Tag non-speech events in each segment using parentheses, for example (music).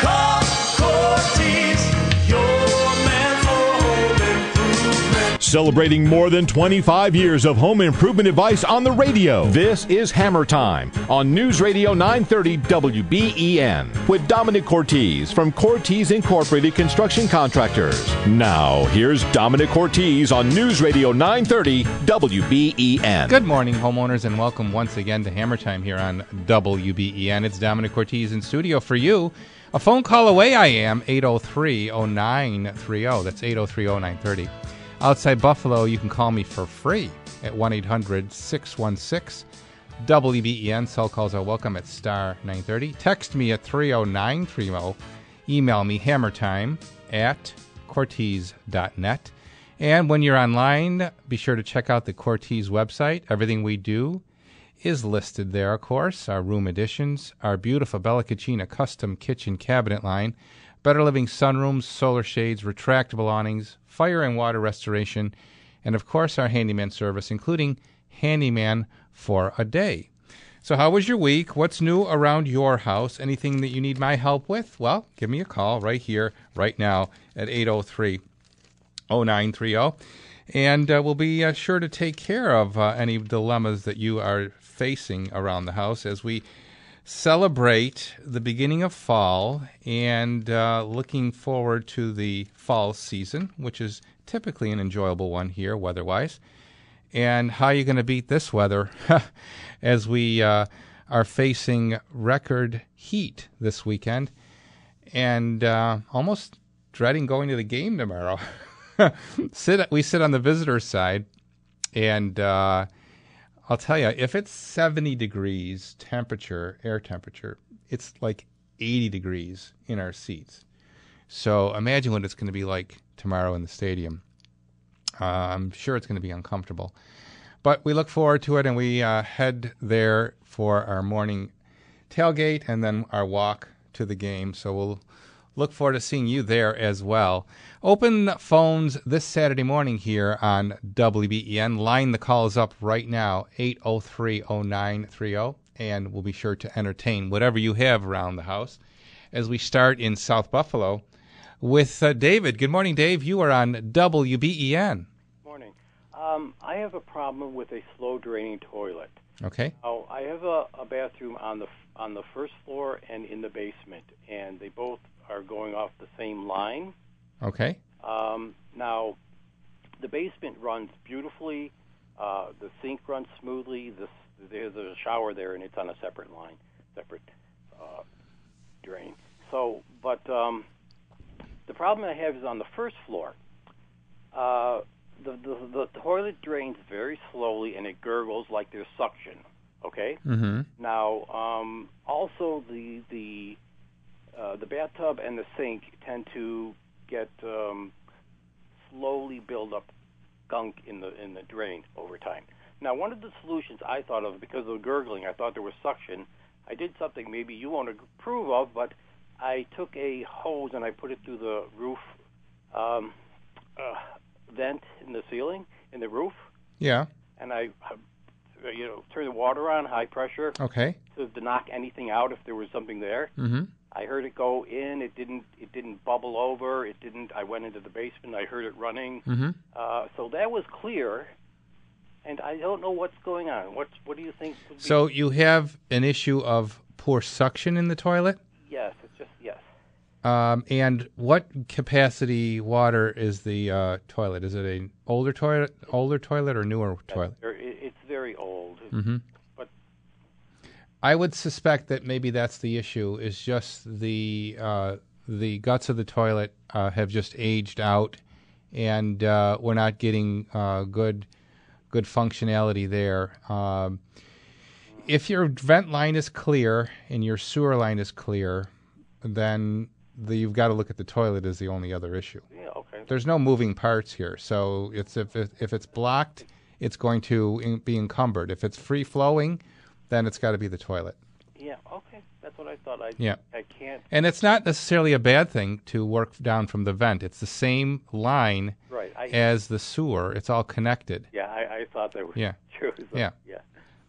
call Cortese, your man for home improvement. Celebrating more than 25 years of home improvement advice on the radio. This is Hammer Time on News Radio 930 WBEN with Domenic Cortese from Cortese Incorporated Construction Contractors. Now, here's Domenic Cortese on News Radio 930 WBEN. Good morning, homeowners, and welcome once again to Hammer Time here on WBEN. It's Domenic Cortese in studio for you. A phone call away, I am 803 0930. That's 803 0930. Outside Buffalo, you can call me for free at 1 800 616 WBEN. Cell calls are welcome at star 930. Text me at 30930. Email me hammertime at cortese.net. And when you're online, be sure to check out the Cortese website. Everything we do is listed there, of course. Our room additions, our beautiful Bella Cucina custom kitchen cabinet line, better living sunrooms, solar shades, retractable awnings, fire and water restoration, and of course our handyman service, including handyman for a day. So, how was your week? What's new around your house? Anything that you need my help with? Well, give me a call right here, right now at 803 0930. And uh, we'll be uh, sure to take care of uh, any dilemmas that you are facing around the house as we celebrate the beginning of fall and uh, looking forward to the fall season, which is typically an enjoyable one here weather wise. And how are you going to beat this weather (laughs) as we uh, are facing record heat this weekend and uh, almost dreading going to the game tomorrow? (laughs) sit we sit on the visitor side, and uh, I'll tell you, if it's 70 degrees temperature, air temperature, it's like 80 degrees in our seats. So imagine what it's going to be like tomorrow in the stadium. Uh, I'm sure it's going to be uncomfortable. But we look forward to it, and we uh, head there for our morning tailgate and then our walk to the game. So we'll look forward to seeing you there as well. Open phones this Saturday morning here on WBEN. Line the calls up right now, 803 0930, and we'll be sure to entertain whatever you have around the house as we start in South Buffalo with uh, David. Good morning, Dave. You are on WBEN. Morning. Um, I have a problem with a slow draining toilet. Okay. Now, I have a, a bathroom on the on the first floor and in the basement, and they both are going off the same line. Okay. Um, now, the basement runs beautifully. Uh, the sink runs smoothly. The, there's a shower there, and it's on a separate line, separate uh, drain. So, but um, the problem I have is on the first floor. Uh, the, the the toilet drains very slowly, and it gurgles like there's suction. Okay. Mm-hmm. Now, um, also the the uh, the bathtub and the sink tend to get um, slowly build up gunk in the in the drain over time. Now, one of the solutions I thought of because of the gurgling, I thought there was suction. I did something maybe you won't approve of, but I took a hose and I put it through the roof um, uh, vent in the ceiling in the roof, Yeah. and I, uh, you know, turned the water on high pressure Okay. to, to knock anything out if there was something there. Mm-hmm. I heard it go in. It didn't. It didn't bubble over. It didn't. I went into the basement. I heard it running. Mm-hmm. Uh, so that was clear. And I don't know what's going on. What's what do you think? So you have an issue of poor suction in the toilet? yes, it's just yes. Um, and what capacity water is the uh, toilet? Is it an older toilet, older toilet, or newer toilet? It's very old. Mm-hmm. I would suspect that maybe that's the issue. Is just the uh, the guts of the toilet uh, have just aged out, and uh, we're not getting uh, good good functionality there. Um, if your vent line is clear and your sewer line is clear, then the, you've got to look at the toilet as the only other issue. Yeah, okay. There's no moving parts here, so it's if it, if it's blocked, it's going to in, be encumbered. If it's free flowing, then it's got to be the toilet. Yeah, okay. That's what I thought. I Yeah. I can't. And it's not necessarily a bad thing to work down from the vent. It's the same line Right. I, as the sewer. It's all connected. yeah, I, I thought that was Yeah. true. So, Yeah. Yeah.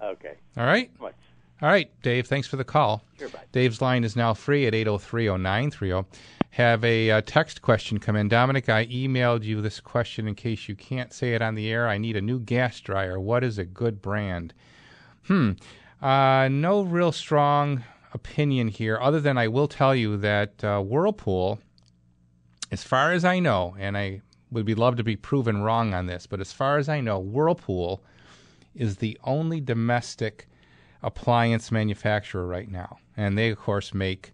Okay. All right? Much. All right, Dave, thanks for the call. Sure, bye. Dave's line is now free at 803-0930. Have a uh, text question come in. Domenic, I emailed you this question in case you can't say it on the air. I need a new gas dryer. What is a good brand? Hmm. Uh, no real strong opinion here, other than I will tell you that uh, Whirlpool, as far as I know, and I would be love to be proven wrong on this, but as far as I know, Whirlpool is the only domestic appliance manufacturer right now. And they, of course, make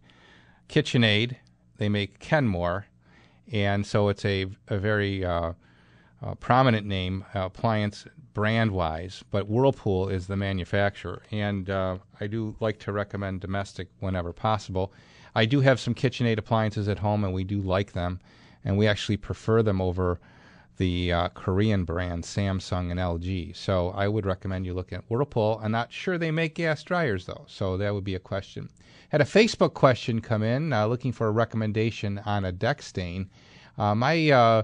KitchenAid, they make Kenmore, and so it's a, a very uh, uh, prominent name, appliance brand wise, but Whirlpool is the manufacturer. And uh, I do like to recommend domestic whenever possible. I do have some KitchenAid appliances at home, and we do like them, and we actually prefer them over the uh, Korean brand Samsung and LG. So I would recommend you look at Whirlpool. I'm not sure they make gas dryers though, so that would be a question. Had a Facebook question come in uh, looking for a recommendation on a deck stain. Uh, my uh,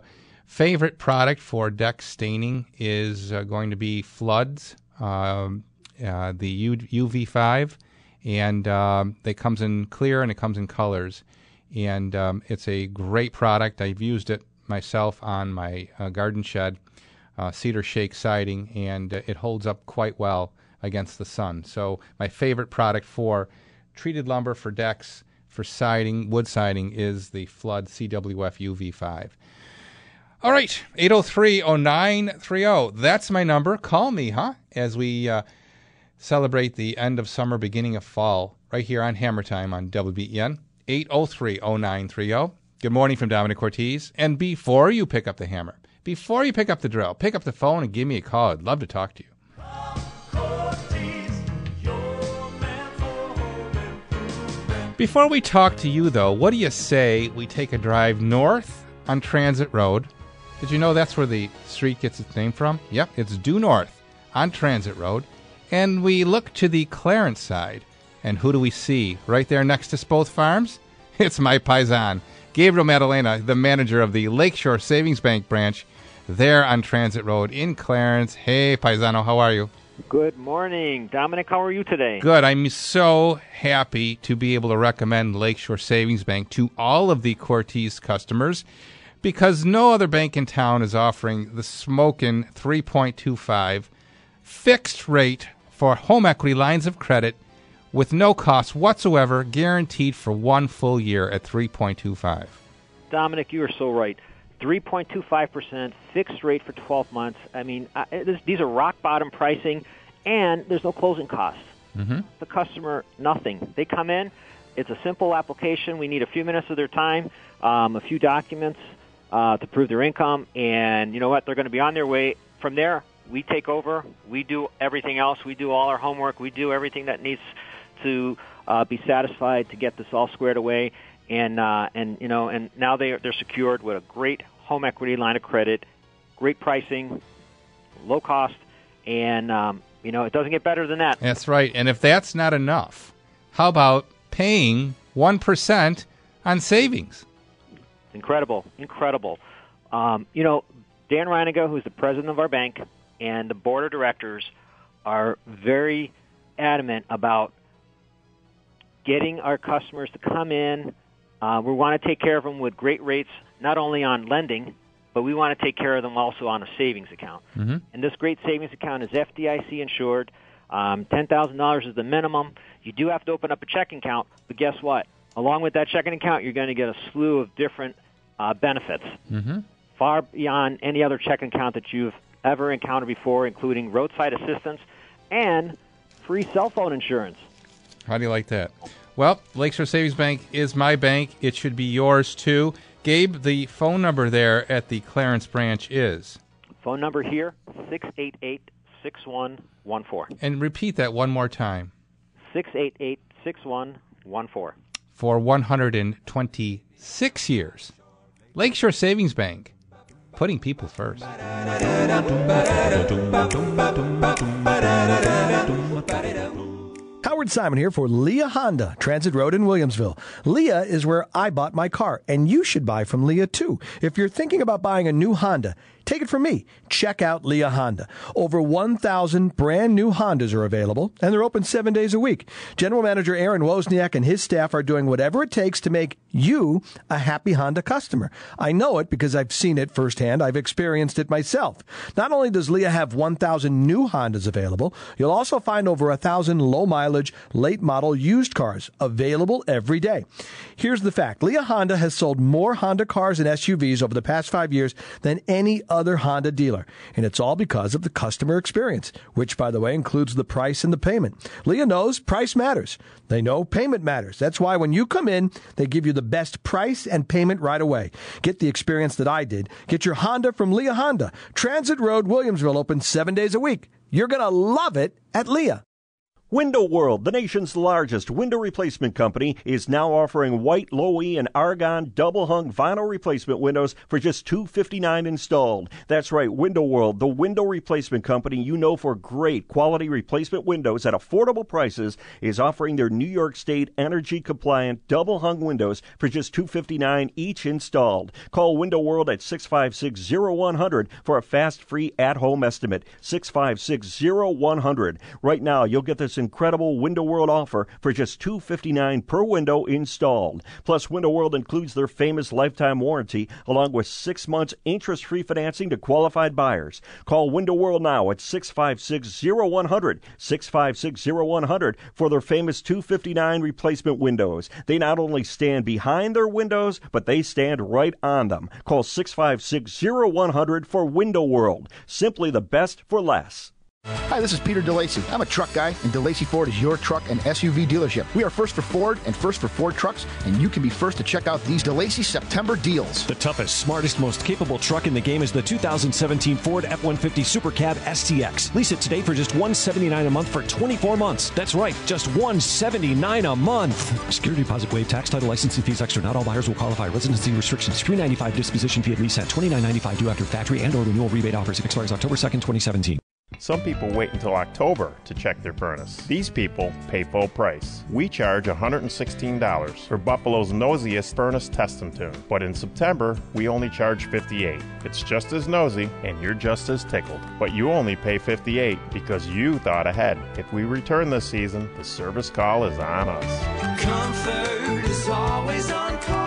favorite product for deck staining is uh, going to be Floods, um, uh, the U- UV5, and um, it comes in clear and it comes in colors. And um, it's a great product. I've used it myself on my uh, garden shed, uh, cedar shake siding, and uh, it holds up quite well against the sun. So my favorite product for treated lumber for decks for siding, wood siding, is the Flood CWF UV5. All right, 803-0930. That's my number. Call me, huh? As we uh, celebrate the end of summer, beginning of fall, right here on Hammer Time on WBEN. 803-0930. Good morning from Domenic Cortese. And before you pick up the hammer, before you pick up the drill, pick up the phone and give me a call. I'd love to talk to you. Before we talk to you, though, what do you say we take a drive north on Transit Road? Did you know that's where the street gets its name from? Yep, it's due north on Transit Road. And we look to the Clarence side. And who do we see right there next to Spoth Farms? (laughs) It's my paisan, Gabriel Madalena, the manager of the Lakeshore Savings Bank branch there on Transit Road in Clarence. Hey, paisano, how are you? Good morning, Domenic. How are you today? Good. I'm so happy to be able to recommend Lakeshore Savings Bank to all of the Cortese customers because no other bank in town is offering the smoking 3.25 fixed rate for home equity lines of credit with no cost whatsoever, guaranteed for one full year at 3.25. Domenic, you are so right. 3.25% fixed rate for 12 months. I mean, I, this, these are rock bottom pricing, and there's no closing costs. Mm-hmm. The customer, nothing. They come in. It's a simple application. We need a few minutes of their time, um, a few documents uh, to prove their income, and you know what? They're going to be on their way. From there, we take over. We do everything else. We do all our homework. We do everything that needs to uh, be satisfied to get this all squared away. And uh, and you know, and now they are, they're secured with a great home equity line of credit, great pricing, low cost, and um, you know, it doesn't get better than that. That's right. And if that's not enough, how about paying 1% on savings? Incredible, incredible. Um, you know, Dan Reininga, who's the president of our bank, and the board of directors are very adamant about getting our customers to come in. Uh, we want to take care of them with great rates, not only on lending, but we want to take care of them also on a savings account. Mm-hmm. And this great savings account is FDIC insured. Um, $10,000 is the minimum. You do have to open up a checking account, but guess what? Along with that checking account, you're going to get a slew of different uh, benefits, Mm-hmm. far beyond any other checking account that you've ever encountered before, including roadside assistance and free cell phone insurance. How do you like that? Well, Lakeshore Savings Bank is my bank. It should be yours too. Gabe, the phone number there at the Clarence branch is. Phone number here, 688 6114. And repeat that one more time. 688 6114. For 126 years. Lakeshore Savings Bank, putting people first. Howard Simon here for Lia Honda, Transit Road in Williamsville. Lia is where I bought my car, and you should buy from Lia too. If you're thinking about buying a new Honda, take it from me. Check out Lia Honda. Over 1,000 brand new Hondas are available, and they're open seven days a week. General Manager Aaron Wozniak and his staff are doing whatever it takes to make you a happy Honda customer. I know it because I've seen it firsthand. I've experienced it myself. Not only does Lia have 1,000 new Hondas available, you'll also find over 1,000 low mileage, late model used cars available every day. Here's the fact Lia Honda has sold more Honda cars and SUVs over the past five years than any other Honda dealer. And it's all because of the customer experience, which, by the way, includes the price and the payment. Lia knows price matters. They know payment matters. That's why when you come in, they give you the best price and payment right away. Get the experience that I did. Get your Honda from Lia Honda. Transit Road, Williamsville, open seven days a week. You're going to love it at Lia. Window World, the nation's largest window replacement company, is now offering white, low E, and argon double hung vinyl replacement windows for just 259 installed. That's right, Window World, the window replacement company you know for great quality replacement windows at affordable prices, is offering their New York State energy compliant double hung windows for just 259 each installed. Call Window World at 656 0100 for a fast, free at home estimate. 656 0100. Right now, you'll get this incredible Window World offer for just 259 per window installed. Plus, Window World includes their famous lifetime warranty along with six months interest free financing to qualified buyers. Call Window World now at 656 0100. 656 0100 for their famous 259 replacement windows. They not only stand behind their windows, but they stand right on them. Call 656 0100 for Window World. Simply the best for less. Hi, this is Peter DeLacy. I'm a truck guy, and DeLacy Ford is your truck and SUV dealership. We are first for Ford and first for Ford trucks, and you can be first to check out these DeLacy September deals. The toughest, smartest, most capable truck in the game is the 2017 Ford F-150 Super Cab STX. Lease it today for just 179 a month for 24 months. That's right, just 179 a month. Security deposit waive, tax, title, licensing fees extra. Not all buyers will qualify. Residency restrictions. 395 disposition fee at lease at 29.95 due after factory and or renewal rebate offers. Expires October 2nd, 2017. Some people wait until October to check their furnace. These people pay full price. We charge $116 for Buffalo's nosiest furnace test and tune. But in September, we only charge 58. It's just as nosy and you're just as tickled. But you only pay 58 because you thought ahead. If we return this season, the service call is on us. Comfort is always on call.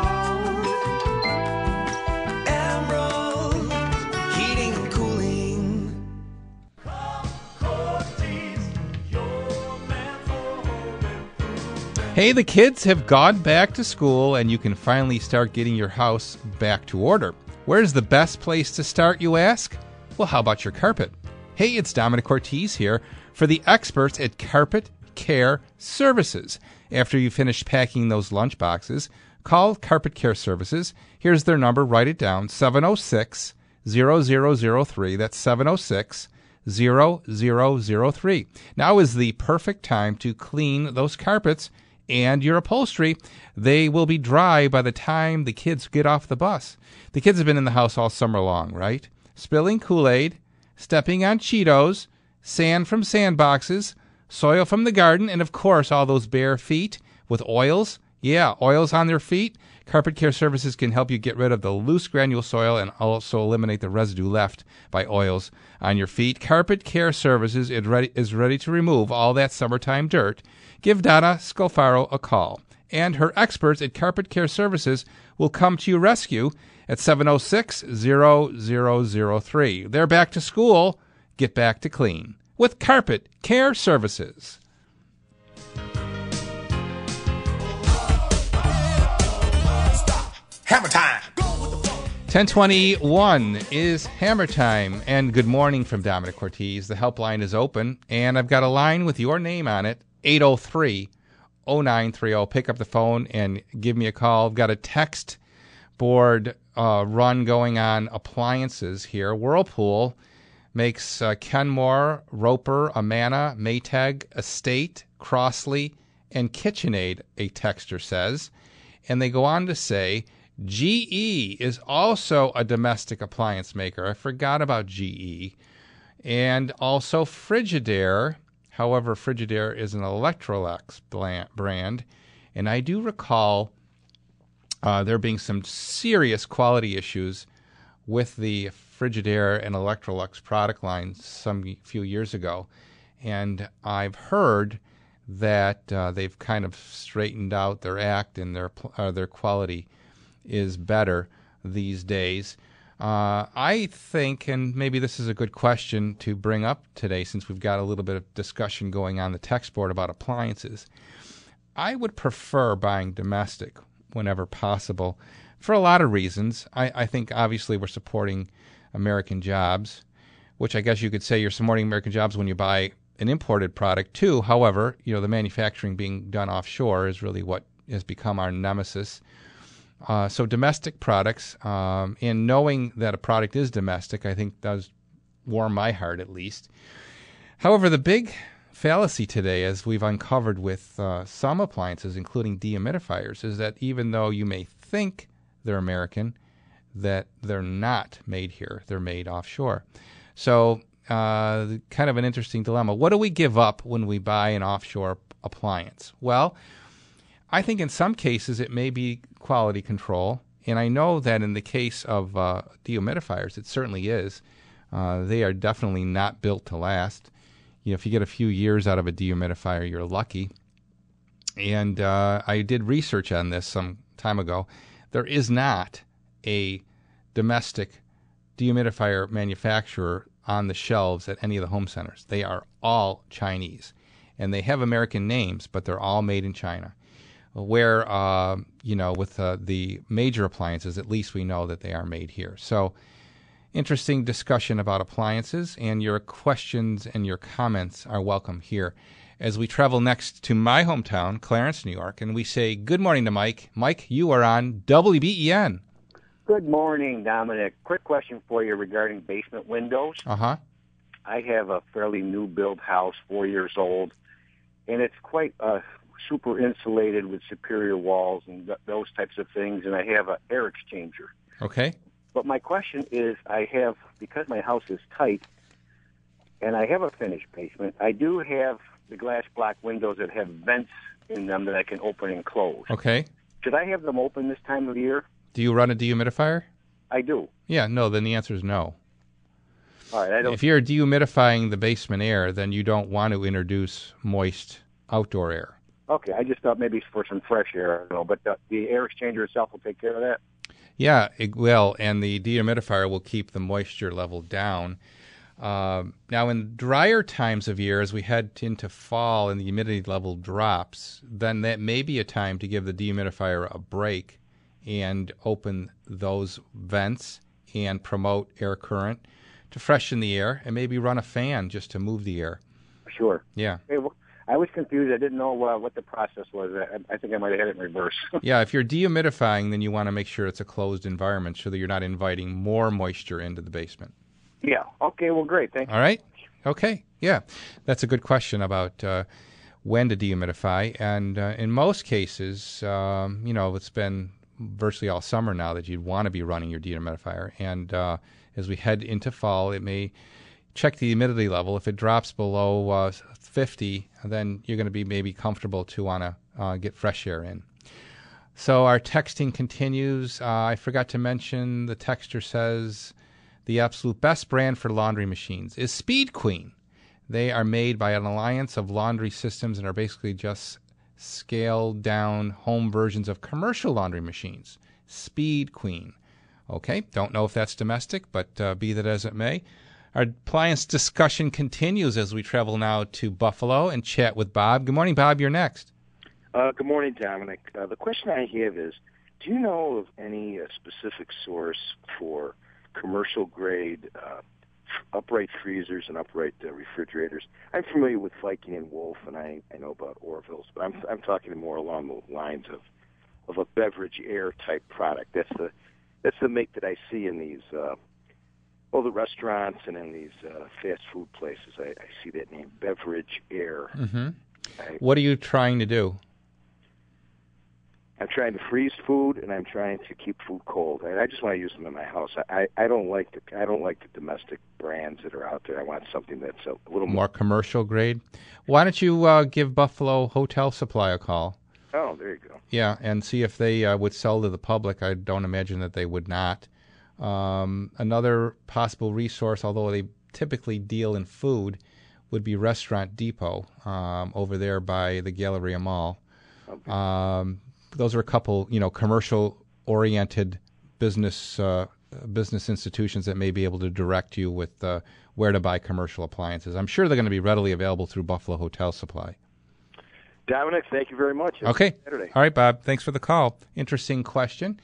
Hey, the kids have gone back to school and you can finally start getting your house back to order. Where's the best place to start, you ask? Well, how about your carpet? Hey, it's Domenic Cortese here for the experts at Carpet Care Services. After you finish packing those lunch boxes, call Carpet Care Services. Here's their number, write it down 706 0003. That's 706 0003. Now is the perfect time to clean those carpets and your upholstery. They will be dry by the time the kids get off the bus. The kids have been in the house all summer long, right? Spilling Kool Aid, stepping on Cheetos, sand from sandboxes, soil from the garden, and of course, all those bare feet with oils. Yeah, oils on their feet. Carpet Care Services can help you get rid of the loose granule soil and also eliminate the residue left by oils on your feet. Carpet Care Services is ready, is ready to remove all that summertime dirt. Give Donna Scalfaro a call, and her experts at Carpet Care Services will come to your rescue at 706 0003. They're back to school. Get back to clean with Carpet Care Services. Hammer time. 1021 is hammer time and good morning from domenic Cortese. the helpline is open and i've got a line with your name on it 803 0930 pick up the phone and give me a call i've got a text board uh, run going on appliances here whirlpool makes uh, kenmore roper amana maytag estate crosley and KitchenAid, a texter says. And they go on to say GE is also a domestic appliance maker. I forgot about GE. And also Frigidaire. However, Frigidaire is an Electrolux brand. And I do recall uh, there being some serious quality issues with the Frigidaire and Electrolux product lines some few years ago. And I've heard that uh, they've kind of straightened out their act and their uh, their quality is better these days. Uh, I think, and maybe this is a good question to bring up today since we've got a little bit of discussion going on the text board about appliances. I would prefer buying domestic whenever possible for a lot of reasons. I, I think obviously we're supporting American jobs, which I guess you could say you're supporting American jobs when you buy an imported product too. However, you know the manufacturing being done offshore is really what has become our nemesis. Uh, so domestic products, um, and knowing that a product is domestic, I think does warm my heart at least. However, the big fallacy today, as we've uncovered with uh, some appliances, including dehumidifiers, is that even though you may think they're American, that they're not made here; they're made offshore. So, uh, kind of an interesting dilemma. What do we give up when we buy an offshore appliance? Well, I think in some cases it may be quality control, and I know that in the case of uh, dehumidifiers, it certainly is. Uh, they are definitely not built to last. You know, if you get a few years out of a dehumidifier, you're lucky. And uh, I did research on this some time ago. There is not a domestic dehumidifier manufacturer on the shelves at any of the home centers. They are all Chinese, and they have American names, but they're all made in China. Where uh, you know, with uh, the major appliances, at least we know that they are made here. So, interesting discussion about appliances, and your questions and your comments are welcome here. As we travel next to my hometown, Clarence, New York, and we say good morning to Mike. Mike, you are on WBEN. Good morning, Domenic. Quick question for you regarding basement windows. Uh huh. I have a fairly new build house, four years old, and it's quite uh, super insulated with superior walls and th- those types of things. And I have an air exchanger. Okay. But my question is, I have because my house is tight, and I have a finished basement. I do have the glass block windows that have vents in them that I can open and close. Okay. Should I have them open this time of year? Do you run a dehumidifier? I do. Yeah, no, then the answer is no. All right. I don't. If you're dehumidifying the basement air, then you don't want to introduce moist outdoor air. Okay, I just thought maybe for some fresh air, I know, but the, the air exchanger itself will take care of that. Yeah, it will, and the dehumidifier will keep the moisture level down. Um, now, in drier times of year, as we head into fall and the humidity level drops, then that may be a time to give the dehumidifier a break and open those vents and promote air current to freshen the air and maybe run a fan just to move the air. Sure. Yeah. Well, I was confused. I didn't know uh, what the process was. I, I think I might have had it in reverse. (laughs) Yeah, if you're dehumidifying, then you want to make sure it's a closed environment so that you're not inviting more moisture into the basement. yeah. Okay. Well, great. Thank you. All right. Okay. Yeah, that's a good question about uh, when to dehumidify. And uh, in most cases, um, you know, it's been virtually all summer now that you'd want to be running your dehumidifier. And uh, as we head into fall, it may check the humidity level. If it drops below uh, 50, then you're going to be maybe comfortable to want to uh, get fresh air in. So our texting continues. Uh, I forgot to mention the texter says the absolute best brand for laundry machines is Speed Queen. They are made by an alliance of laundry systems and are basically just scaled down home versions of commercial laundry machines. Speed Queen. Okay, don't know if that's domestic, but uh, be that as it may. Our appliance discussion continues as we travel now to Buffalo and chat with Bob. Good morning, Bob. You're next. Uh, good morning, Domenic. Uh, the question I have is, do you know of any uh, specific source for commercial grade uh, upright freezers and upright uh, refrigerators? I'm familiar with Viking and Wolf, and I, I know about Orville's, but I'm I'm talking more along the lines of of a beverage air type product. That's the that's the make that I see in these uh, well the restaurants and in these uh, fast food places. I, I see that name, beverage air. Mm-hmm. What are you trying to do? I'm trying to freeze food and I'm trying to keep food cold. And I just want to use them in my house. I, I don't like the I don't like the domestic brands that are out there. I want something that's a little more. More commercial grade. Why don't you uh, give Buffalo Hotel Supply a call? Oh, there you go. Yeah, and see if they uh, would sell to the public. I don't imagine that they would not. Um, another possible resource, although they typically deal in food, would be Restaurant Depot um, over there by the Galleria Mall. Um, those are a couple, you know, commercial-oriented business uh, business institutions that may be able to direct you with uh, where to buy commercial appliances. I'm sure they're going to be readily available through Buffalo Hotel Supply. Domenic, thank you very much. Okay. Saturday. All right, Bob. Thanks for the call. Interesting question.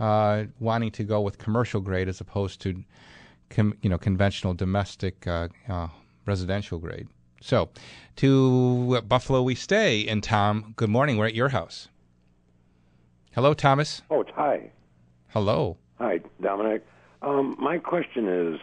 Uh, wanting to go with commercial grade as opposed to, com- you know, conventional domestic uh, uh, residential grade. So, to Buffalo we stay. And Tom, good morning. We're at your house. Hello, Thomas. Oh, hi. Hello. Hi, Domenic. Um, my question is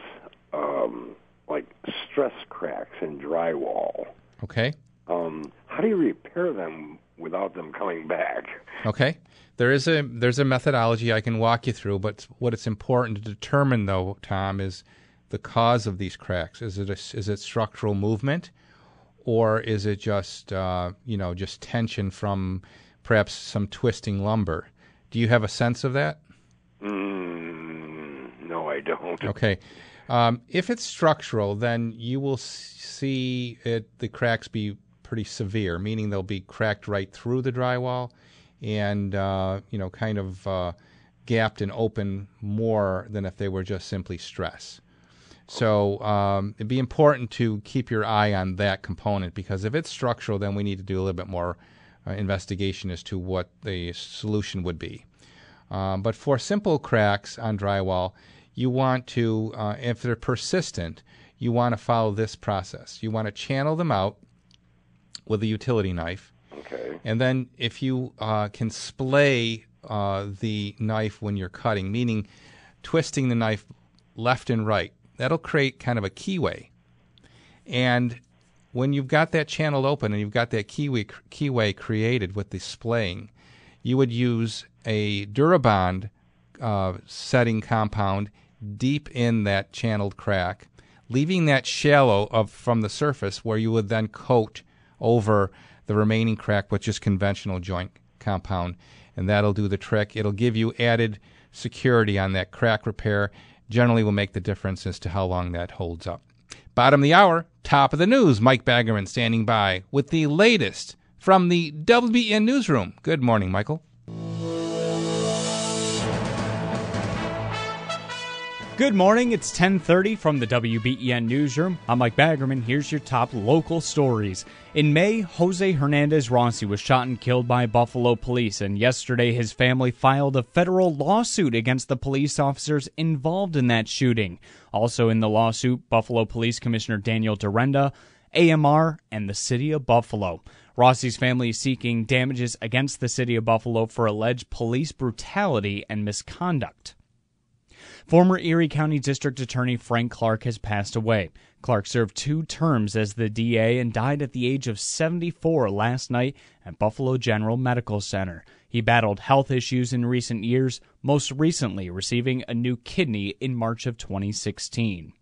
um, like stress cracks in drywall. Okay. Um, how do you repair them without them coming back? Okay. There is a there's a methodology I can walk you through, but what it's important to determine though, Tom, is the cause of these cracks. Is it a, is it structural movement, or is it just uh, you know just tension from perhaps some twisting lumber? Do you have a sense of that? Mm, no, I don't. Okay. Um, if it's structural, then you will see it the cracks be pretty severe, meaning they'll be cracked right through the drywall, and uh, you know, kind of uh, gapped and open more than if they were just simply stress. So um, it'd be important to keep your eye on that component because if it's structural, then we need to do a little bit more uh, investigation as to what the solution would be. Um, but for simple cracks on drywall, you want to, uh, if they're persistent, you want to follow this process. You want to channel them out with a utility knife. Okay. And then if you uh, can splay uh, the knife when you're cutting, meaning twisting the knife left and right, that'll create kind of a keyway. And when you've got that channel open and you've got that keyway, keyway created with the splaying, you would use a Durabond uh, setting compound deep in that channeled crack, leaving that shallow of from the surface where you would then coat over the remaining crack with just conventional joint compound, and that'll do the trick. It'll give you added security on that crack repair. Generally, will make the difference as to how long that holds up. Bottom of the hour, top of the news. Mike Baggerman standing by with the latest from the WBEN newsroom. Good morning, Michael. Good morning. It's 10:30 from the WBEN newsroom. I'm Mike Baggerman. Here's your top local stories. In May, Jose Hernandez Rossy was shot and killed by Buffalo police, and yesterday his family filed a federal lawsuit against the police officers involved in that shooting. Also in the lawsuit, Buffalo Police Commissioner Daniel Derenda, AMR, and the city of Buffalo. Rossy's family is seeking damages against the city of Buffalo for alleged police brutality and misconduct. Former Erie County District Attorney Frank Clark has passed away. Clark served two terms as the DA and died at the age of 74 last night at Buffalo General Medical Center. He battled health issues in recent years, most recently receiving a new kidney in March of 2016.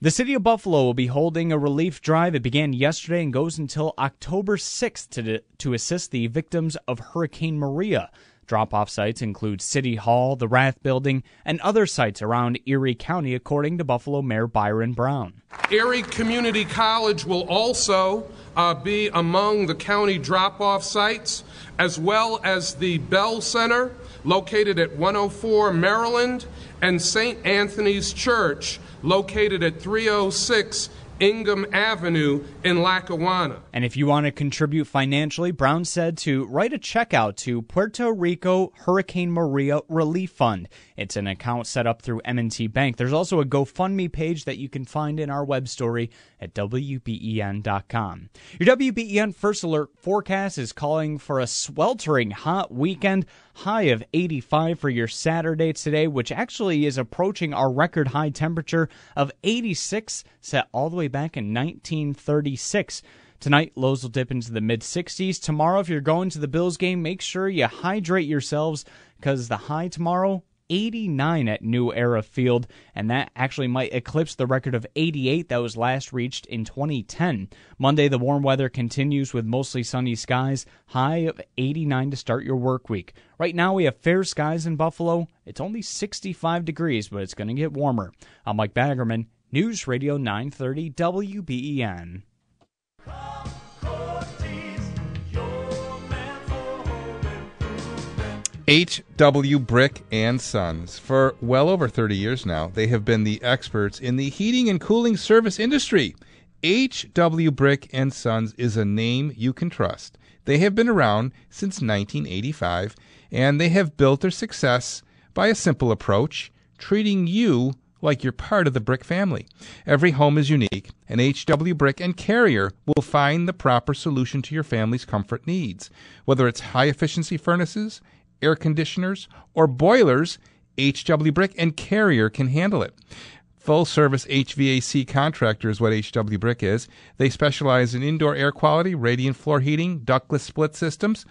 The city of Buffalo will be holding a relief drive. It began yesterday and goes until October 6th to, to assist the victims of Hurricane Maria. Drop off sites include City Hall, the Rath Building, and other sites around Erie County, according to Buffalo Mayor Byron Brown. Erie Community College will also uh, be among the county drop off sites, as well as the Belle Center, located at 104 Maryland, and St. Anthony's Church, located at 306 Ingham Avenue in Lackawanna. And if you want to contribute financially, Brown said to write a check out to Puerto Rico Hurricane Maria Relief Fund. It's an account set up through M&T Bank. There's also a GoFundMe page that you can find in our web story at WBEN.com. Your WBEN First Alert forecast is calling for a sweltering hot weekend, high of 85 for your Saturday today, which actually is approaching our record high temperature of 86 set all the way back in 1936. Tonight, lows will dip into the mid 60s. Tomorrow, if you're going to the Bills game, make sure you hydrate yourselves because the high tomorrow 89 at New Era Field, and that actually might eclipse the record of 88 that was last reached in 2010. Monday, the warm weather continues with mostly sunny skies, high of 89 to start your work week. Right now, we have fair skies in Buffalo. It's only 65 degrees, but it's going to get warmer. I'm Mike Baggerman, News Radio 930 WBEN. H.W. Brick and Sons. For well over 30 years now, they have been the experts in the heating and cooling service industry. H.W. Brick and Sons is a name you can trust. They have been around since 1985 and they have built their success by a simple approach, treating you like you're part of the Brick family. Every home is unique, and HW Brick and Carrier will find the proper solution to your family's comfort needs. Whether it's high efficiency furnaces, air conditioners, or boilers, HW Brick and Carrier can handle it. Full service HVAC contractor is what HW Brick is. They specialize in indoor air quality, radiant floor heating, ductless split systems.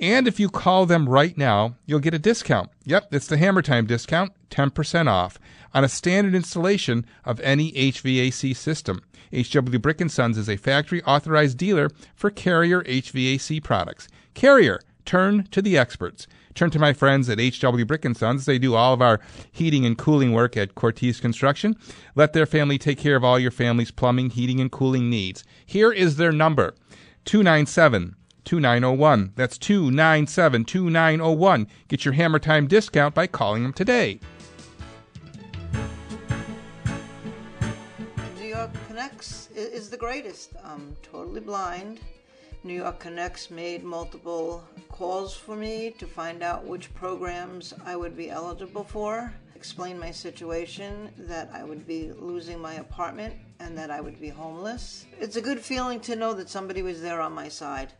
And if you call them right now, you'll get a discount. Yep, it's the Hammer Time discount, 10% off on a standard installation of any HVAC system. HW Brick & Sons is a factory authorized dealer for Carrier HVAC products. Carrier, turn to the experts. Turn to my friends at HW Brick & Sons. They do all of our heating and cooling work at Cortese Construction. Let their family take care of all your family's plumbing, heating, and cooling needs. Here is their number, 297 2901. That's 297 2901. Get your Hammer Time discount by calling them today. New York Connects is the greatest. I'm totally blind. New York Connects made multiple calls for me to find out which programs I would be eligible for. Explain my situation that I would be losing my apartment and that I would be homeless. It's a good feeling to know that somebody was there on my side.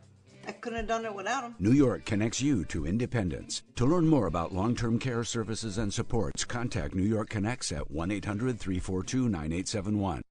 I couldn't have done it without them. New York connects you to independence. To learn more about long term care services and supports, contact New York Connects at 1 800 342 9871.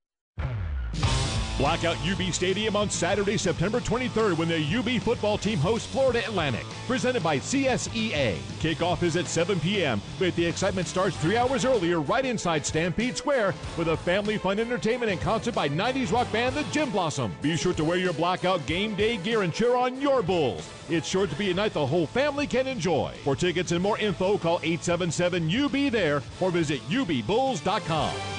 Blackout UB Stadium on Saturday, September 23rd when the UB football team hosts Florida Atlantic. Presented by CSEA. Kickoff is at 7 p.m., but the excitement starts three hours earlier right inside Stampede Square with a family fun entertainment and concert by 90s rock band The Gin Blossom. Be sure to wear your Blackout game day gear and cheer on your Bulls. It's sure to be a night the whole family can enjoy. For tickets and more info, call 877 UB there or visit ubbulls.com.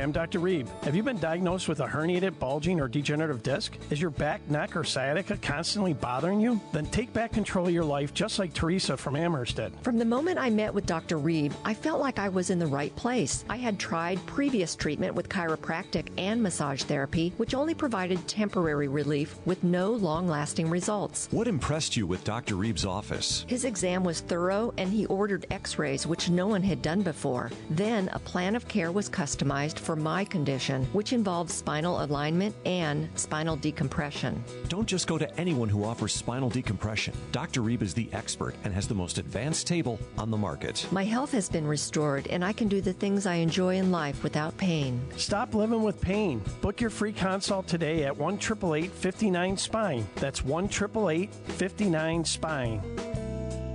Hi, I'm Dr. Reeb. Have you been diagnosed with a herniated, bulging, or degenerative disc? Is your back, neck, or sciatica constantly bothering you? Then take back control of your life just like Teresa from Amherst did. From the moment I met with Dr. Reeb, I felt like I was in the right place. I had tried previous treatment with chiropractic and massage therapy, which only provided temporary relief with no long lasting results. What impressed you with Dr. Reeb's office? His exam was thorough and he ordered x rays, which no one had done before. Then a plan of care was customized for my condition, which involves spinal alignment and spinal decompression. Don't just go to anyone who offers spinal decompression. Dr. Reeb is the expert and has the most advanced table on the market. My health has been restored and I can do the things I enjoy in life without pain. Stop living with pain. Book your free consult today at 1 59 Spine. That's 1 59 Spine.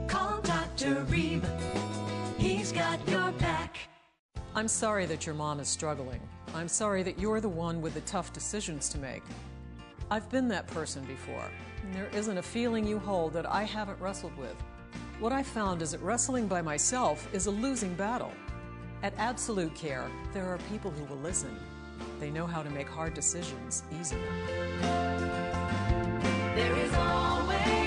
Call Dr. Reeb. He's got your back. I'm sorry that your mom is struggling. I'm sorry that you're the one with the tough decisions to make. I've been that person before. and There isn't a feeling you hold that I haven't wrestled with. What I found is that wrestling by myself is a losing battle. At Absolute Care, there are people who will listen. They know how to make hard decisions easier. There is always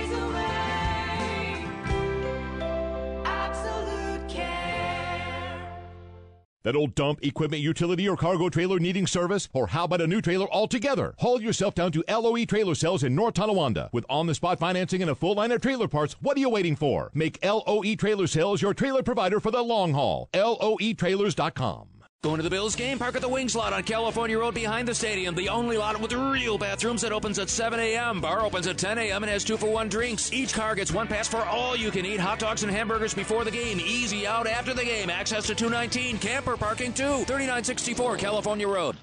That old dump, equipment, utility, or cargo trailer needing service? Or how about a new trailer altogether? Haul yourself down to LOE Trailer Sales in North Tonawanda. With on the spot financing and a full line of trailer parts, what are you waiting for? Make LOE Trailer Sales your trailer provider for the long haul. LOEtrailers.com. Going to the Bills game? Park at the Wings lot on California Road behind the stadium. The only lot with real bathrooms that opens at 7 a.m. Bar opens at 10 a.m. and has two for one drinks. Each car gets one pass for all you can eat hot dogs and hamburgers before the game. Easy out after the game. Access to 219. Camper parking too. 3964 California Road.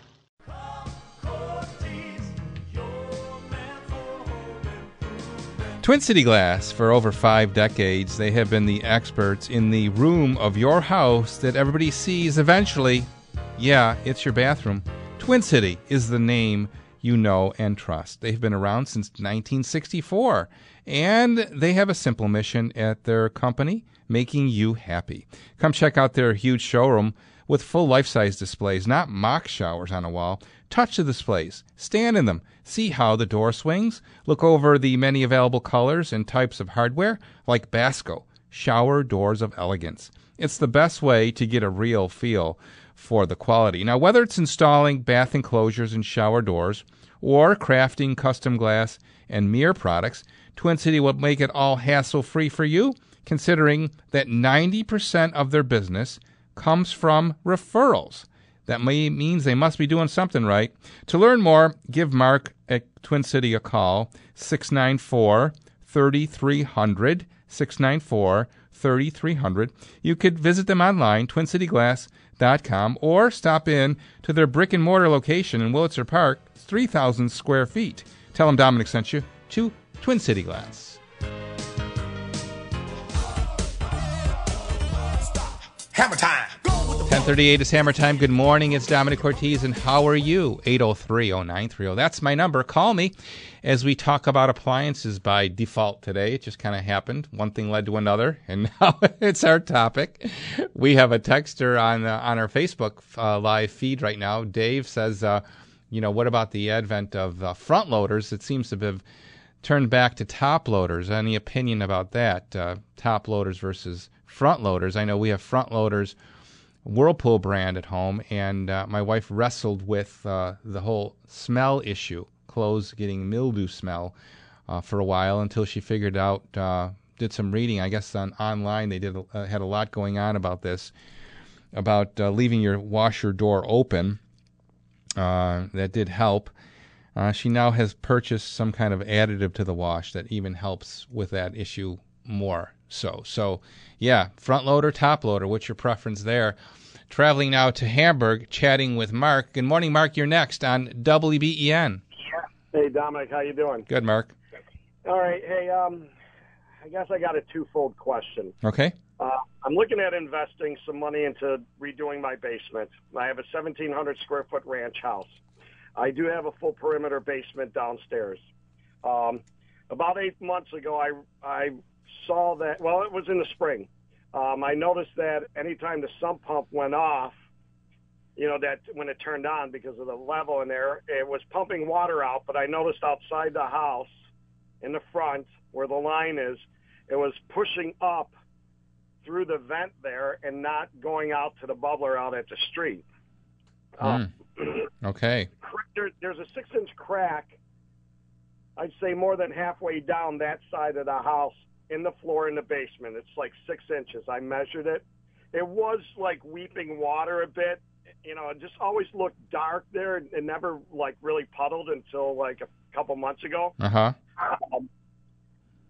Twin City Glass, for over five decades, they have been the experts in the room of your house that everybody sees eventually. Yeah, it's your bathroom. Twin City is the name you know and trust. They've been around since 1964, and they have a simple mission at their company making you happy. Come check out their huge showroom with full life size displays, not mock showers on a wall. Touch the displays, stand in them, see how the door swings, look over the many available colors and types of hardware like Basco, shower doors of elegance. It's the best way to get a real feel for the quality. Now, whether it's installing bath enclosures and shower doors or crafting custom glass and mirror products, Twin City will make it all hassle free for you, considering that 90% of their business comes from referrals. That may, means they must be doing something right. To learn more, give Mark at Twin City a call, 694 3300. 694 3300. You could visit them online, twincityglass.com, or stop in to their brick and mortar location in Wurlitzer Park, 3,000 square feet. Tell them Domenic sent you to Twin City Glass. Hammer time. 1038 is Hammer Time. Good morning. It's Domenic Cortese, and how are you? 803-0930. That's my number. Call me as we talk about appliances by default today. It just kind of happened. One thing led to another, (laughs) and now it's our topic. We have a texter on uh, on our Facebook uh, live feed right now. Dave says, uh, you know, what about the advent of uh, front loaders? It seems to have turned back to top loaders. Any opinion about that? Uh, top loaders versus front loaders. I know we have front loaders Whirlpool brand at home, and uh, my wife wrestled with uh, the whole smell issue, clothes getting mildew smell, uh, for a while until she figured out, uh, did some reading. I guess on online they did uh, had a lot going on about this, about uh, leaving your washer door open. that did help. she now has purchased some kind of additive to the wash that even helps with that issue more so. So, yeah, front loader, top loader. What's your preference there? Traveling now to Hamburg, chatting with Mark. Good morning, Mark. You're next on WBEN. Hey, Domenic, how you doing? Good, Mark. All right. Hey, um, I guess I got a twofold question. Okay. Uh, I'm looking at investing some money into redoing my basement. I have a 1,700 square foot ranch house. I do have a full perimeter basement downstairs. Um, about eight months ago, I I saw that. Well, it was in the spring. Um, I noticed that anytime the sump pump went off, you know that when it turned on because of the level in there, it was pumping water out. But I noticed outside the house, in the front where the line is, it was pushing up through the vent there and not going out to the bubbler out at the street. Hmm. (clears throat) okay. There, there's a six inch crack, I'd say more than halfway down that side of the house in the floor in the basement. It's like six inches. I measured it. It was like weeping water a bit. You know, it just always looked dark there. It never like really puddled until like a couple months ago. Uh huh. Um,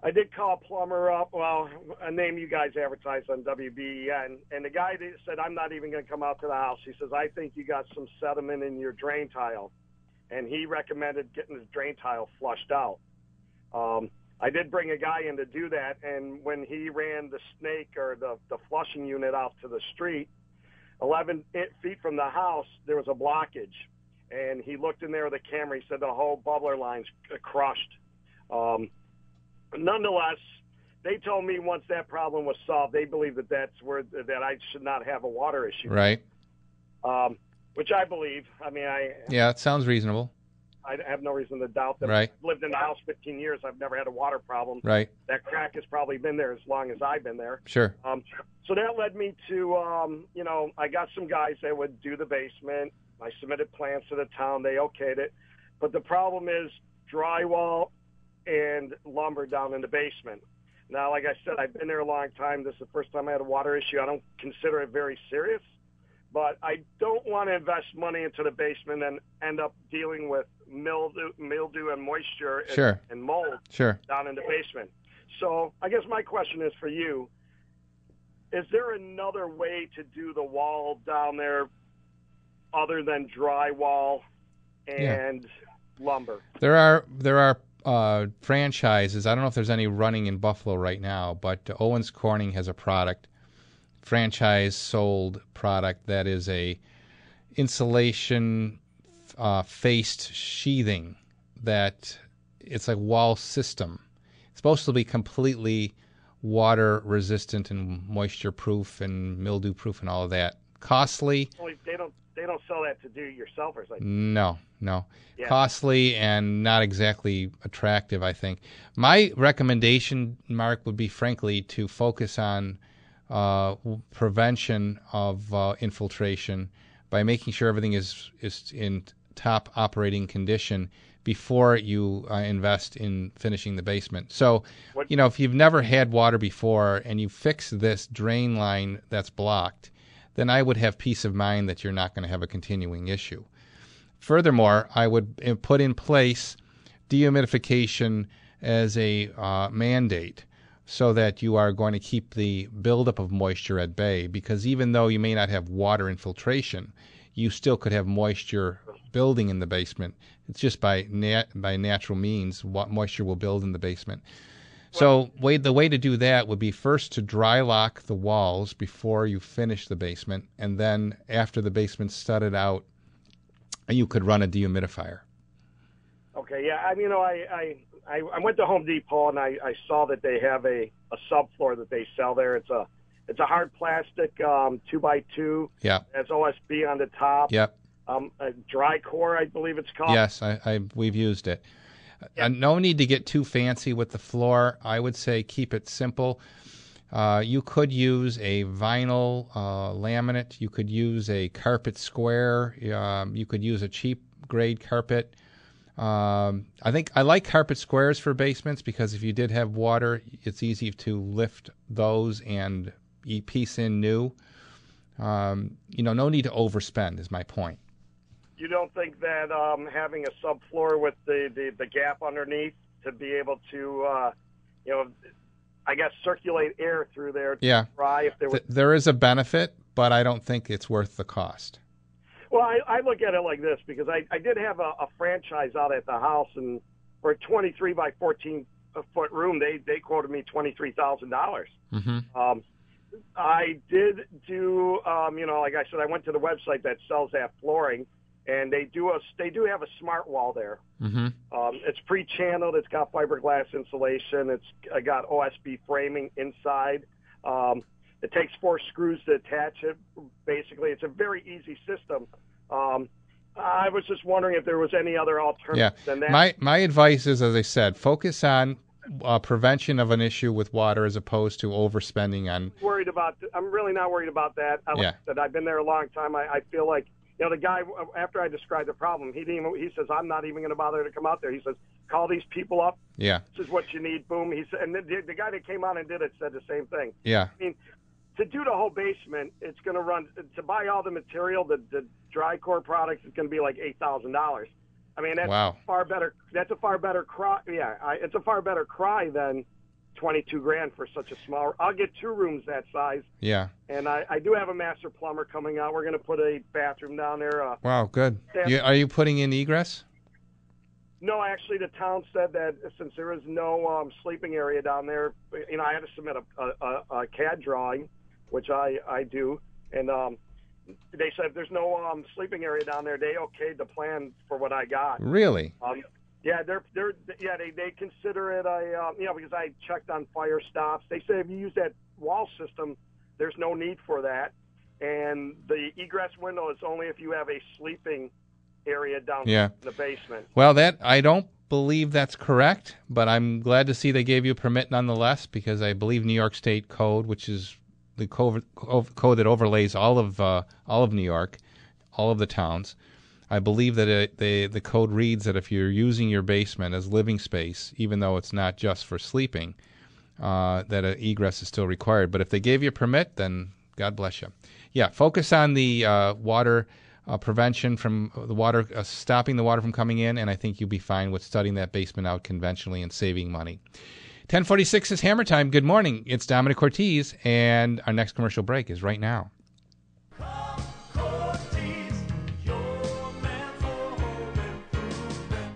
I did call a plumber up. Well, a name you guys advertised on WBEN, and the guy said, "I'm not even going to come out to the house." He says, "I think you got some sediment in your drain tile," and he recommended getting the drain tile flushed out. Um, I did bring a guy in to do that, and when he ran the snake or the the flushing unit out to the street, 11 feet from the house, there was a blockage, and he looked in there with a camera. He said the whole bubbler line's crushed. Um, nonetheless, they told me once that problem was solved, they believe that that's where that I should not have a water issue. Right. Um, which I believe. I mean, I Yeah, it sounds reasonable. I have no reason to doubt that. Right. I've lived in the house 15 years. I've never had a water problem. Right. That crack has probably been there as long as I've been there. Sure. Um, so that led me to, um, you know, I got some guys that would do the basement. I submitted plans to the town. They okayed it. But the problem is drywall and lumber down in the basement. Now, like I said, I've been there a long time. This is the first time I had a water issue. I don't consider it very serious, but I don't want to invest money into the basement and end up dealing with mildew, mildew and moisture and, Sure. and mold Sure. down in the basement. So I guess my question is for you: Is there another way to do the wall down there other than drywall and lumber? There are there are uh, franchises. I don't know if there's any running in Buffalo right now, but Owens Corning has a product, franchise sold product that is a insulation uh, faced sheathing that it's a wall system. It's supposed to be completely water resistant and moisture proof and mildew proof and all of that. Costly, Only they don't they don't sell that to do yourselfers. Like no, no. Yeah. Costly and not exactly attractive, I think. My recommendation, Mark, would be frankly to focus on prevention of uh, infiltration by making sure everything is, is in top operating condition before you uh, invest in finishing the basement. So, What- you know, if you've never had water before and you fix this drain line that's blocked, then I would have peace of mind that you're not going to have a continuing issue. Furthermore, I would uh, put in place dehumidification as a uh, mandate so that you are going to keep the buildup of moisture at bay because even though you may not have water infiltration, you still could have moisture building in the basement. It's just by nat- by natural means what moisture will build in the basement. So way, the way to do that would be first to dry lock the walls before you finish the basement, and then after the basement's studded out, you could run a dehumidifier. Okay, yeah. I you know I I, I, I went to Home Depot and I, I saw that they have a, a subfloor that they sell there. It's a it's a hard plastic um, two by two. Yeah. It has OSB on the top. Yep. Um, a DRIcore, I believe it's called. Yes, I, I we've used it. Uh, no need to get too fancy with the floor. I would say keep it simple. Uh, you could use a vinyl uh, laminate. You could use a carpet square. Um, you could use a cheap grade carpet. Um, I think I like carpet squares for basements because if you did have water, it's easy to lift those and piece in new. Um, you know, no need to overspend is my point. You don't think that um, having a subfloor with the, the, the gap underneath to be able to, uh, you know, I guess circulate air through there to Yeah. dry if there was. Th- there is a benefit, but I don't think it's worth the cost. Well, I, I look at it like this because I, I did have a, a franchise out at the house, and for a 23 by 14 foot room, they they quoted me twenty three thousand dollars. Mm-hmm. Um, I did do, um, you know, like I said, I went to the website that sells that flooring, and they do a they do have a smart wall there. Mm-hmm. Um, it's pre-channeled. It's got fiberglass insulation. It's got OSB framing inside. Um, it takes four screws to attach it. Basically, it's a very easy system. Um, I was just wondering if there was any other Yeah. alternative than that. My my advice is, as I said, focus on uh, prevention of an issue with water as opposed to overspending on. worried about. I'm really not worried about that. I, Yeah. Said, I've been there a long time. I, I feel like you know the guy after I described the problem, he didn't. Even, he says I'm not even going to bother to come out there. He says call these people up. Yeah. This is what you need. Boom. He said, and the, the guy that came out and did it said the same thing. Yeah. I mean, to do the whole basement, it's going to run to buy all the material. The the DRIcore products is going to be like eight thousand dollars. I mean, that's Wow. far better. That's a far better cry. Yeah, I, it's a far better cry than twenty two grand for such a small. I'll get two rooms that size, Yeah. and I, I do have a master plumber coming out. We're going to put a bathroom down there. Uh, Wow. Good. You, are you putting in egress? No, actually, the town said that since there is no um, sleeping area down there, you know, I had to submit a, a, a, a CAD drawing, which I, I do, and um, they said there's no um, sleeping area down there, they okayed the plan for what I got. Really? Um, yeah, they're they're yeah they they consider it a um, you know because I checked on fire stops. They say if you use that wall system, there's no need for that, and the egress window is only if you have a sleeping area down Yeah. in the basement. Well, that I don't believe that's correct, but I'm glad to see they gave you a permit nonetheless because I believe New York State Code, which is the code, code that overlays all of uh, all of New York, all of the towns. I believe that it, the the code reads that if you're using your basement as living space, even though it's not just for sleeping, uh, that an egress is still required. But if they gave you a permit, then God bless you. Yeah, focus on the uh, water uh, prevention from the water, uh, stopping the water from coming in, and I think you'll be fine with studying that basement out conventionally and saving money. 1046 is Hammer Time. Good morning. It's Domenic Cortese, and our next commercial break is right now.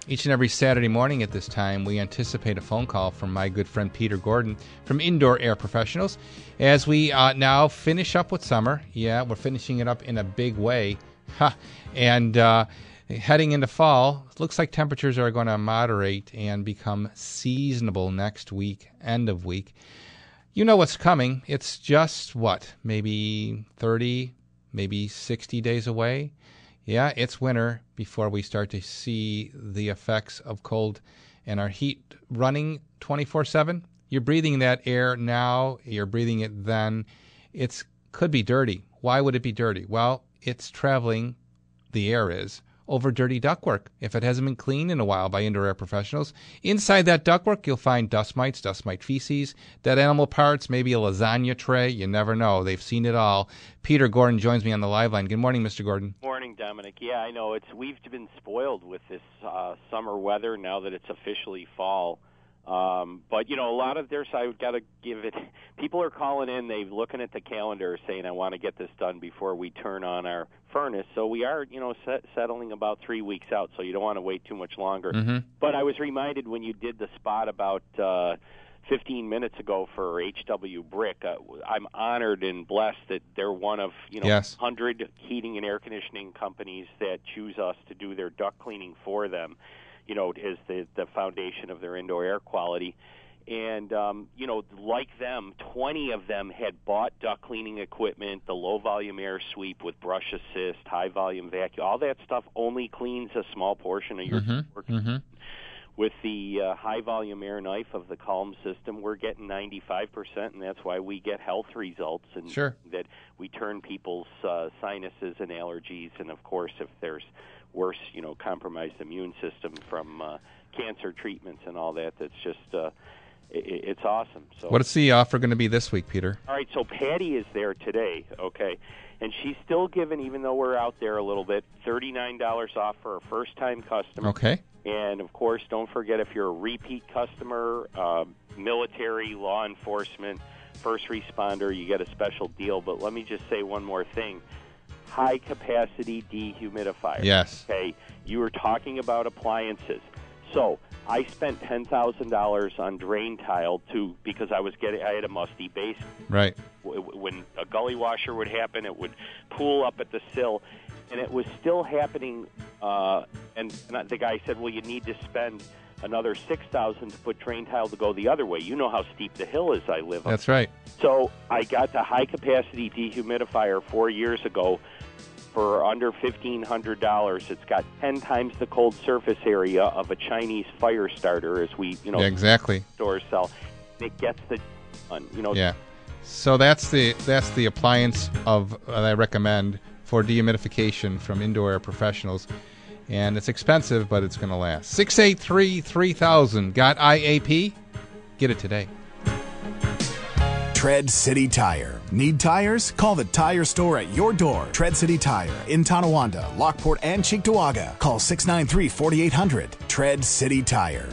Each and every Saturday morning at this time, we anticipate a phone call from my good friend Peter Gordon from Indoor Air Professionals as we uh, now finish up with summer. Yeah, we're finishing it up in a big way. Ha. And uh, heading into fall, looks like temperatures are going to moderate and become seasonable next week, end of week. You know what's coming. It's just what, maybe 30, maybe 60 days away? Yeah, it's winter before we start to see the effects of cold and our heat running 24 7. You're breathing that air now, you're breathing it then. It could be dirty. Why would it be dirty? Well, it's traveling, the air is, over dirty ductwork if it hasn't been cleaned in a while by indoor air professionals. Inside that ductwork, you'll find dust mites, dust mite feces, dead animal parts, maybe a lasagna tray. You never know. They've seen it all. Peter Gordon joins me on the live line. Good morning, Mr. Gordon. Morning, Domenic. Yeah, I know it's we've been spoiled with this uh, summer weather now that it's officially fall. Um, but you know, a lot of there's I've got to give it. (laughs) People are calling in. They're looking at the calendar, saying, "I want to get this done before we turn on our furnace." So we are, you know, set, settling about three weeks out. So you don't want to wait too much longer. Mm-hmm. But I was reminded when you did the spot about. Uh, 15 minutes ago for HW Brick. Uh, I'm honored and blessed that they're one of you know Yes. 100 heating and air conditioning companies that choose us to do their duct cleaning for them. You know, as the the foundation of their indoor air quality. And um, you know, like them, 20 of them had bought duct cleaning equipment, the low volume air sweep with brush assist, high volume vacuum. All that stuff only cleans a small portion of your Mm-hmm. Mm-hmm. with the uh, high volume air knife of the Calm system, we're getting 95%, and that's why we get health results. And Sure. that we turn people's uh, sinuses and allergies, and of course, if there's worse, you know, compromised immune system from uh, cancer treatments and all that, that's just. Uh, i i- it's awesome. So What's the offer going to be this week, Peter? all right, so Patty is there today, okay, and she's still giving, even though we're out there a little bit, thirty nine dollars off for a first time customer. Okay. And of course, don't forget if you're a repeat customer, uh, military, law enforcement, first responder, you get a special deal. But let me just say one more thing high capacity dehumidifier. Yes. Okay, you were talking about appliances. So I spent ten thousand dollars on drain tile to because I was getting I had a musty basement. Right. When a gully washer would happen, it would pool up at the sill, and it was still happening. Uh, and the guy said, "Well, you need to spend another six thousand to put drain tile to go the other way. You know how steep the hill is I live on." That's right. So I got the high capacity dehumidifier four years ago for under fifteen hundred dollars. It's got ten times the cold surface area of a Chinese fire starter, as we you know Yeah, exactly. stores sell. It gets the. You know. Yeah. So that's the that's the appliance of uh, that I recommend for dehumidification from indoor air professionals. And it's expensive, but it's going to last. 683 3000. Got IAP? Get it today. Tread City Tire. Need tires? Call the tire store at your door. Tread City Tire in Tonawanda, Lockport, and Cheektowaga. Call 693 4800. Tread City Tire.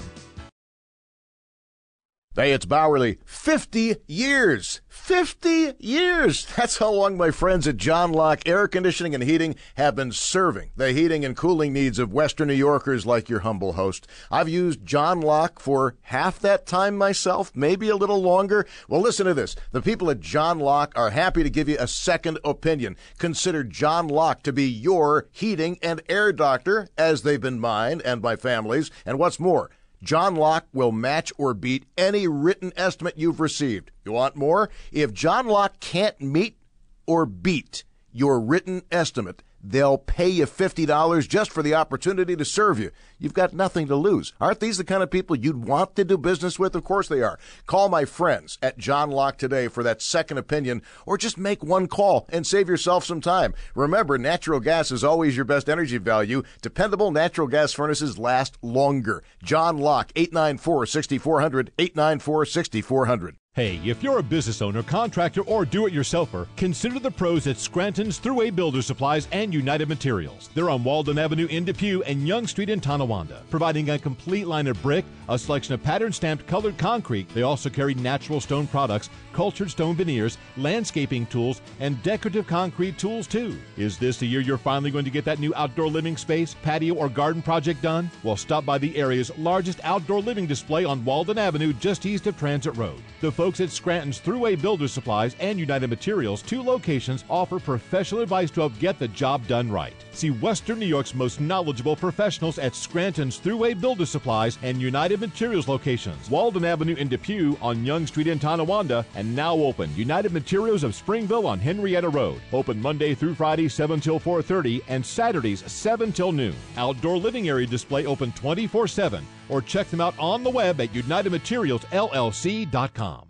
Hey, it's Bowerly. 50 years. 50 years. (laughs) That's how long my friends at John Locke Air Conditioning and Heating have been serving the heating and cooling needs of Western New Yorkers like your humble host. I've used John Locke for half that time myself, maybe a little longer. Well, listen to this. The people at John Locke are happy to give you a second opinion. Consider John Locke to be your heating and air doctor, as they've been mine and my family's. And what's more, John Locke will match or beat any written estimate you've received. You want more? If John Locke can't meet or beat your written estimate, they'll pay you $50 just for the opportunity to serve you. You've got nothing to lose. Aren't these the kind of people you'd want to do business with? Of course they are. Call my friends at John Locke today for that second opinion or just make one call and save yourself some time. Remember, natural gas is always your best energy value. Dependable natural gas furnaces last longer. John Locke, 894-6400, 894-6400. Hey, if you're a business owner, contractor, or do it yourselfer, consider the pros at Scranton's Thruway Builder Supplies and United Materials. They're on Walden Avenue in Depew and Young Street in Tonawanda, providing a complete line of brick, a selection of pattern stamped colored concrete. They also carry natural stone products, cultured stone veneers, landscaping tools, and decorative concrete tools too. Is this the year you're finally going to get that new outdoor living space, patio, or garden project done? Well, stop by the area's largest outdoor living display on Walden Avenue just east of Transit Road. The folks at Scranton's Thruway Builder Supplies and United Materials, two locations, offer professional advice to help get the job done right. See Western New York's most knowledgeable professionals at Scranton's Thruway Builder Supplies and United Materials locations. Walden Avenue in Depew on Young Street in Tonawanda and now open United Materials of Springville on Henrietta Road. Open Monday through Friday 7 till 4:30 and Saturdays 7 till noon. Outdoor living area display open 24/7 or check them out on the web at unitedmaterialsllc.com.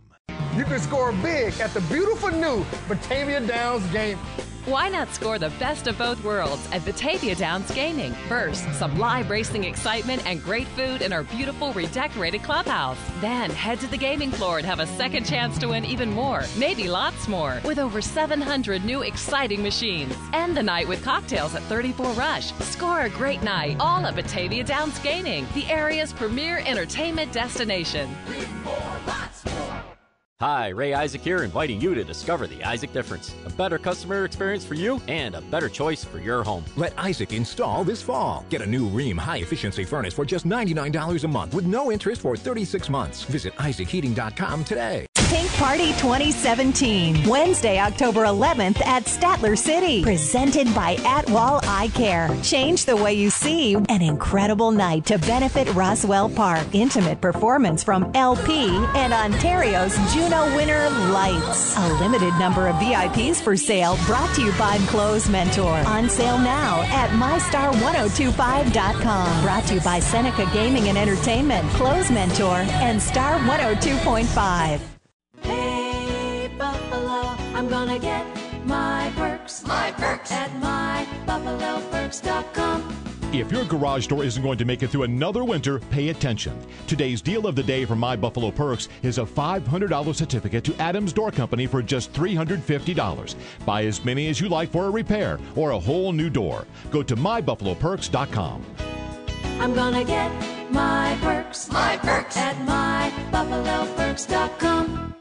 You can score big at the beautiful new Batavia Downs game. Why not score the best of both worlds at Batavia Downs Gaming? First, some live racing excitement and great food in our beautiful redecorated clubhouse. Then head to the gaming floor and have a second chance to win even more, maybe lots more, with over 700 new exciting machines. End the night with cocktails at 34 Rush. Score a great night, all at Batavia Downs Gaming, the area's premier entertainment destination. Hi, Ray Isaac here, inviting you to discover the Isaac difference. A better customer experience for you and a better choice for your home. Let Isaac install this fall. Get a new Rheem high efficiency furnace for just $99 a month with no interest for 36 months. Visit IsaacHeating.com today. Party 2017, Wednesday, October 11th at Statler City. Presented by Atwall Eye Care. Change the way you see. An incredible night to benefit Roswell Park. Intimate performance from LP and Ontario's Juno winner Lights. A limited number of VIPs for sale brought to you by Clothes Mentor. On sale now at MyStar1025.com. Brought to you by Seneca Gaming and Entertainment, Clothes Mentor, and Star 102.5. Hey, Buffalo, I'm gonna get my perks. My perks. At mybuffaloperks.com. If your garage door isn't going to make it through another winter, pay attention. Today's deal of the day from My Buffalo Perks is a $500 certificate to Adams Door Company for just $350. Buy as many as you like for a repair or a whole new door. Go to mybuffaloperks.com. I'm gonna get my perks. My perks. At mybuffaloperks.com.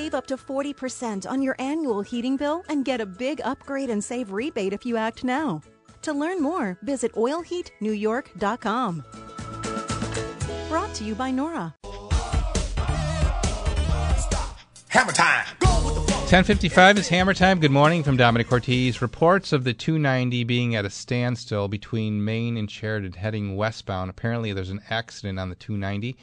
Save up to 40% on your annual heating bill and get a big upgrade and save rebate if you act now. To learn more, visit oilheatnewyork.com. Brought to you by Nora. Hammer time. 1055 is Hammer Time. Good morning from Domenic Cortese. Reports of the 290 being at a standstill between Maine and Sheridan heading westbound. Apparently, there's an accident on the 290.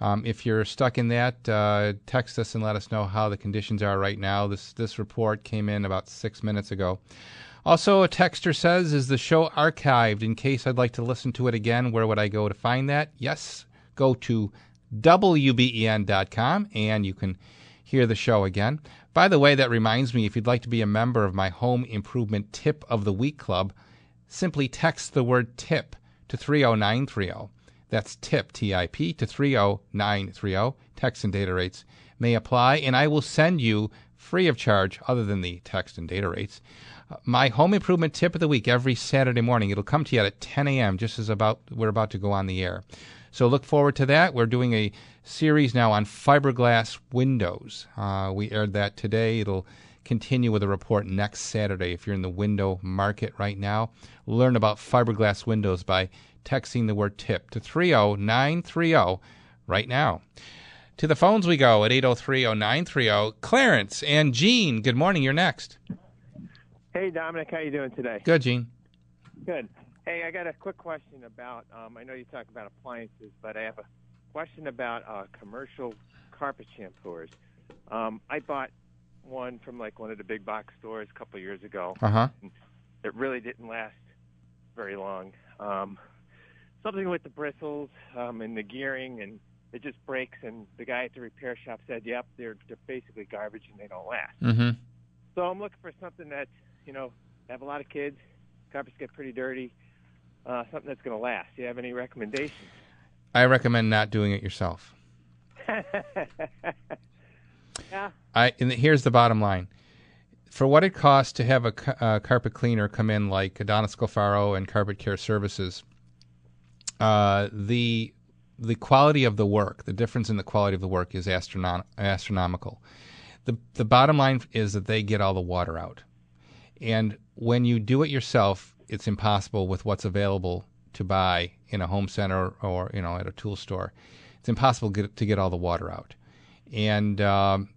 Um, if you're stuck in that, uh, text us and let us know how the conditions are right now. This this report came in about six minutes ago. Also, a texter says, "Is the show archived? In case I'd like to listen to it again, where would I go to find that?" Yes, go to wben.com and you can hear the show again. By the way, that reminds me, if you'd like to be a member of my Home Improvement Tip of the Week Club, simply text the word tip to 30930. That's tip, T-I-P, to 30930. Text and data rates may apply, and I will send you free of charge, other than the text and data rates, uh, my home improvement tip of the week every Saturday morning. It'll come to you at 10 a.m., just as about we're about to go on the air. So look forward to that. We're doing a series now on fiberglass windows. Uh, we aired that today. It'll continue with a report next Saturday. If you're in the window market right now, learn about fiberglass windows by texting the word tip to 30930 right now. To the phones we go at 8030930. Clarence and Gene, good morning. You're next. Hey, Domenic, how you doing today? Good, Gene. Good. Hey, I got a quick question about. Um, I know you talk about appliances, but I have a question about uh, commercial carpet shampooers. Um, I bought one from like one of the big box stores a couple years ago. Uh-huh. It really didn't last very long. Um, something with the bristles um, and the gearing, and it just breaks. And the guy at the repair shop said, "Yep, they're they're basically garbage and they don't last." Mm-hmm. So I'm looking for something that you know I have a lot of kids. Carpets get pretty dirty. Uh, something that's going to last. Do you have any recommendations? I recommend not doing it yourself. (laughs) yeah. I and here's the bottom line. For what it costs to have a uh, carpet cleaner come in like Adonis Scalfaro and Carpet Care Services, uh, the the quality of the work, the difference in the quality of the work is astronom- astronomical. The the bottom line is that they get all the water out. And when you do it yourself, it's impossible with what's available to buy in a home center or you know at a tool store. It's impossible get, to get all the water out, and um,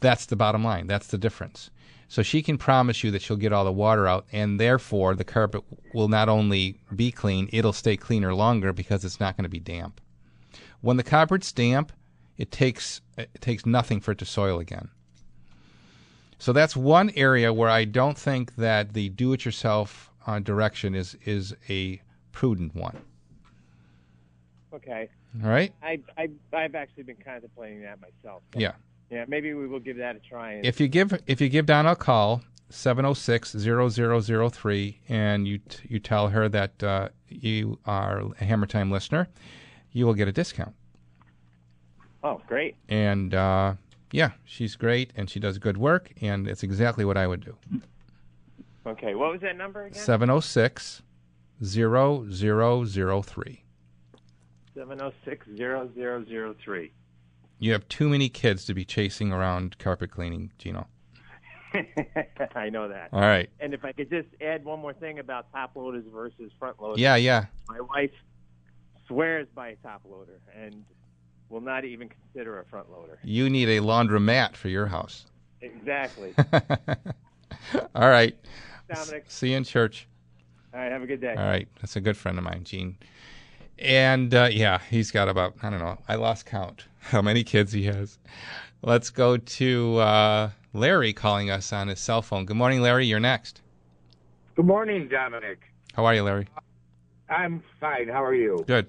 that's the bottom line. That's the difference. So she can promise you that she'll get all the water out, and therefore the carpet will not only be clean, it'll stay cleaner longer because it's not going to be damp. When the carpet's damp, it takes it takes nothing for it to soil again. So that's one area where I don't think that the do-it-yourself uh, direction is is a prudent one. Okay. All right. I, I I've actually been contemplating that myself. so, Yeah. Yeah, maybe we will give that a try. If you give if you give Donna a call, 706-0003 and you t- you tell her that uh, you are a Hammer Time listener, you will get a discount. Oh, great! And uh, yeah, she's great, and she does good work, and it's exactly what I would do. Okay, what was that number again? 706 0003. 706 0003. You have too many kids to be chasing around carpet cleaning, Gino. (laughs) I know that. All right. And if I could just add one more thing about top loaders versus front loaders. Yeah, yeah. My wife swears by a top loader and will not even consider a front loader. You need a laundromat for your house. Exactly. (laughs) All right. Domenic. See you in church. All right. Have a good day. All right. That's a good friend of mine, Gene. And uh, yeah, he's got about, I don't know, I lost count (laughs) how many kids he has. Let's go to uh, Larry calling us on his cell phone. Good morning, Larry. You're next. Good morning, Domenic. How are you, Larry? I'm fine. How are you? Good.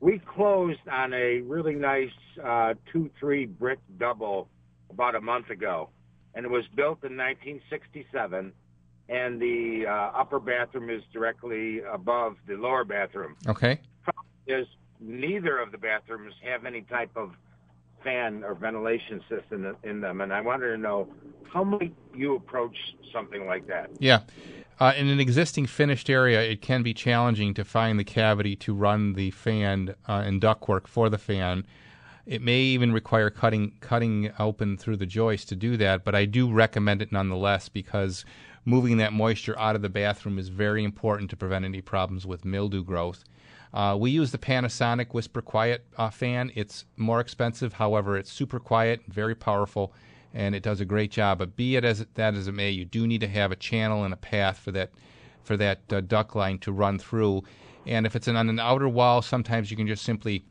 We closed on a really nice uh, 2 3 brick double about a month ago, and it was built in 1967. And the uh, upper bathroom is directly above the lower bathroom. Okay. Is neither of the bathrooms have any type of fan or ventilation system in them, and I wanted to know how might you approach something like that? Yeah. Uh, in an existing finished area, it can be challenging to find the cavity to run the fan uh, and ductwork for the fan. It may even require cutting cutting open through the joist to do that, but I do recommend it nonetheless because moving that moisture out of the bathroom is very important to prevent any problems with mildew growth. Uh, we use the Panasonic Whisper Quiet uh, fan. It's more expensive, however, it's super quiet, very powerful, and it does a great job. But be it as that as it may, you do need to have a channel and a path for that for that uh, duct line to run through. And if it's an, on an outer wall, sometimes you can just simply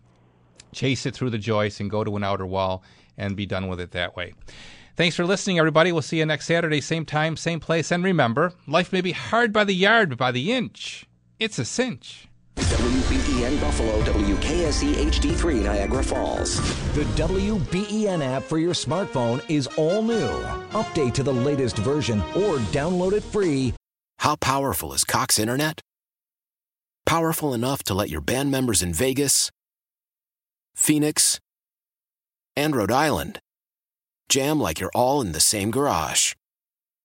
chase it through the joist and go to an outer wall and be done with it that way. Thanks for listening, everybody. We'll see you next Saturday, same time, same place. And remember, life may be hard by the yard, but by the inch, it's a cinch. WBEN Buffalo, WKSE HD3 Niagara Falls. The WBEN app for your smartphone is all new. Update to the latest version or download it free. How powerful is Cox Internet? Powerful enough to let your band members in Vegas, Phoenix, and Rhode Island jam like you're all in the same garage.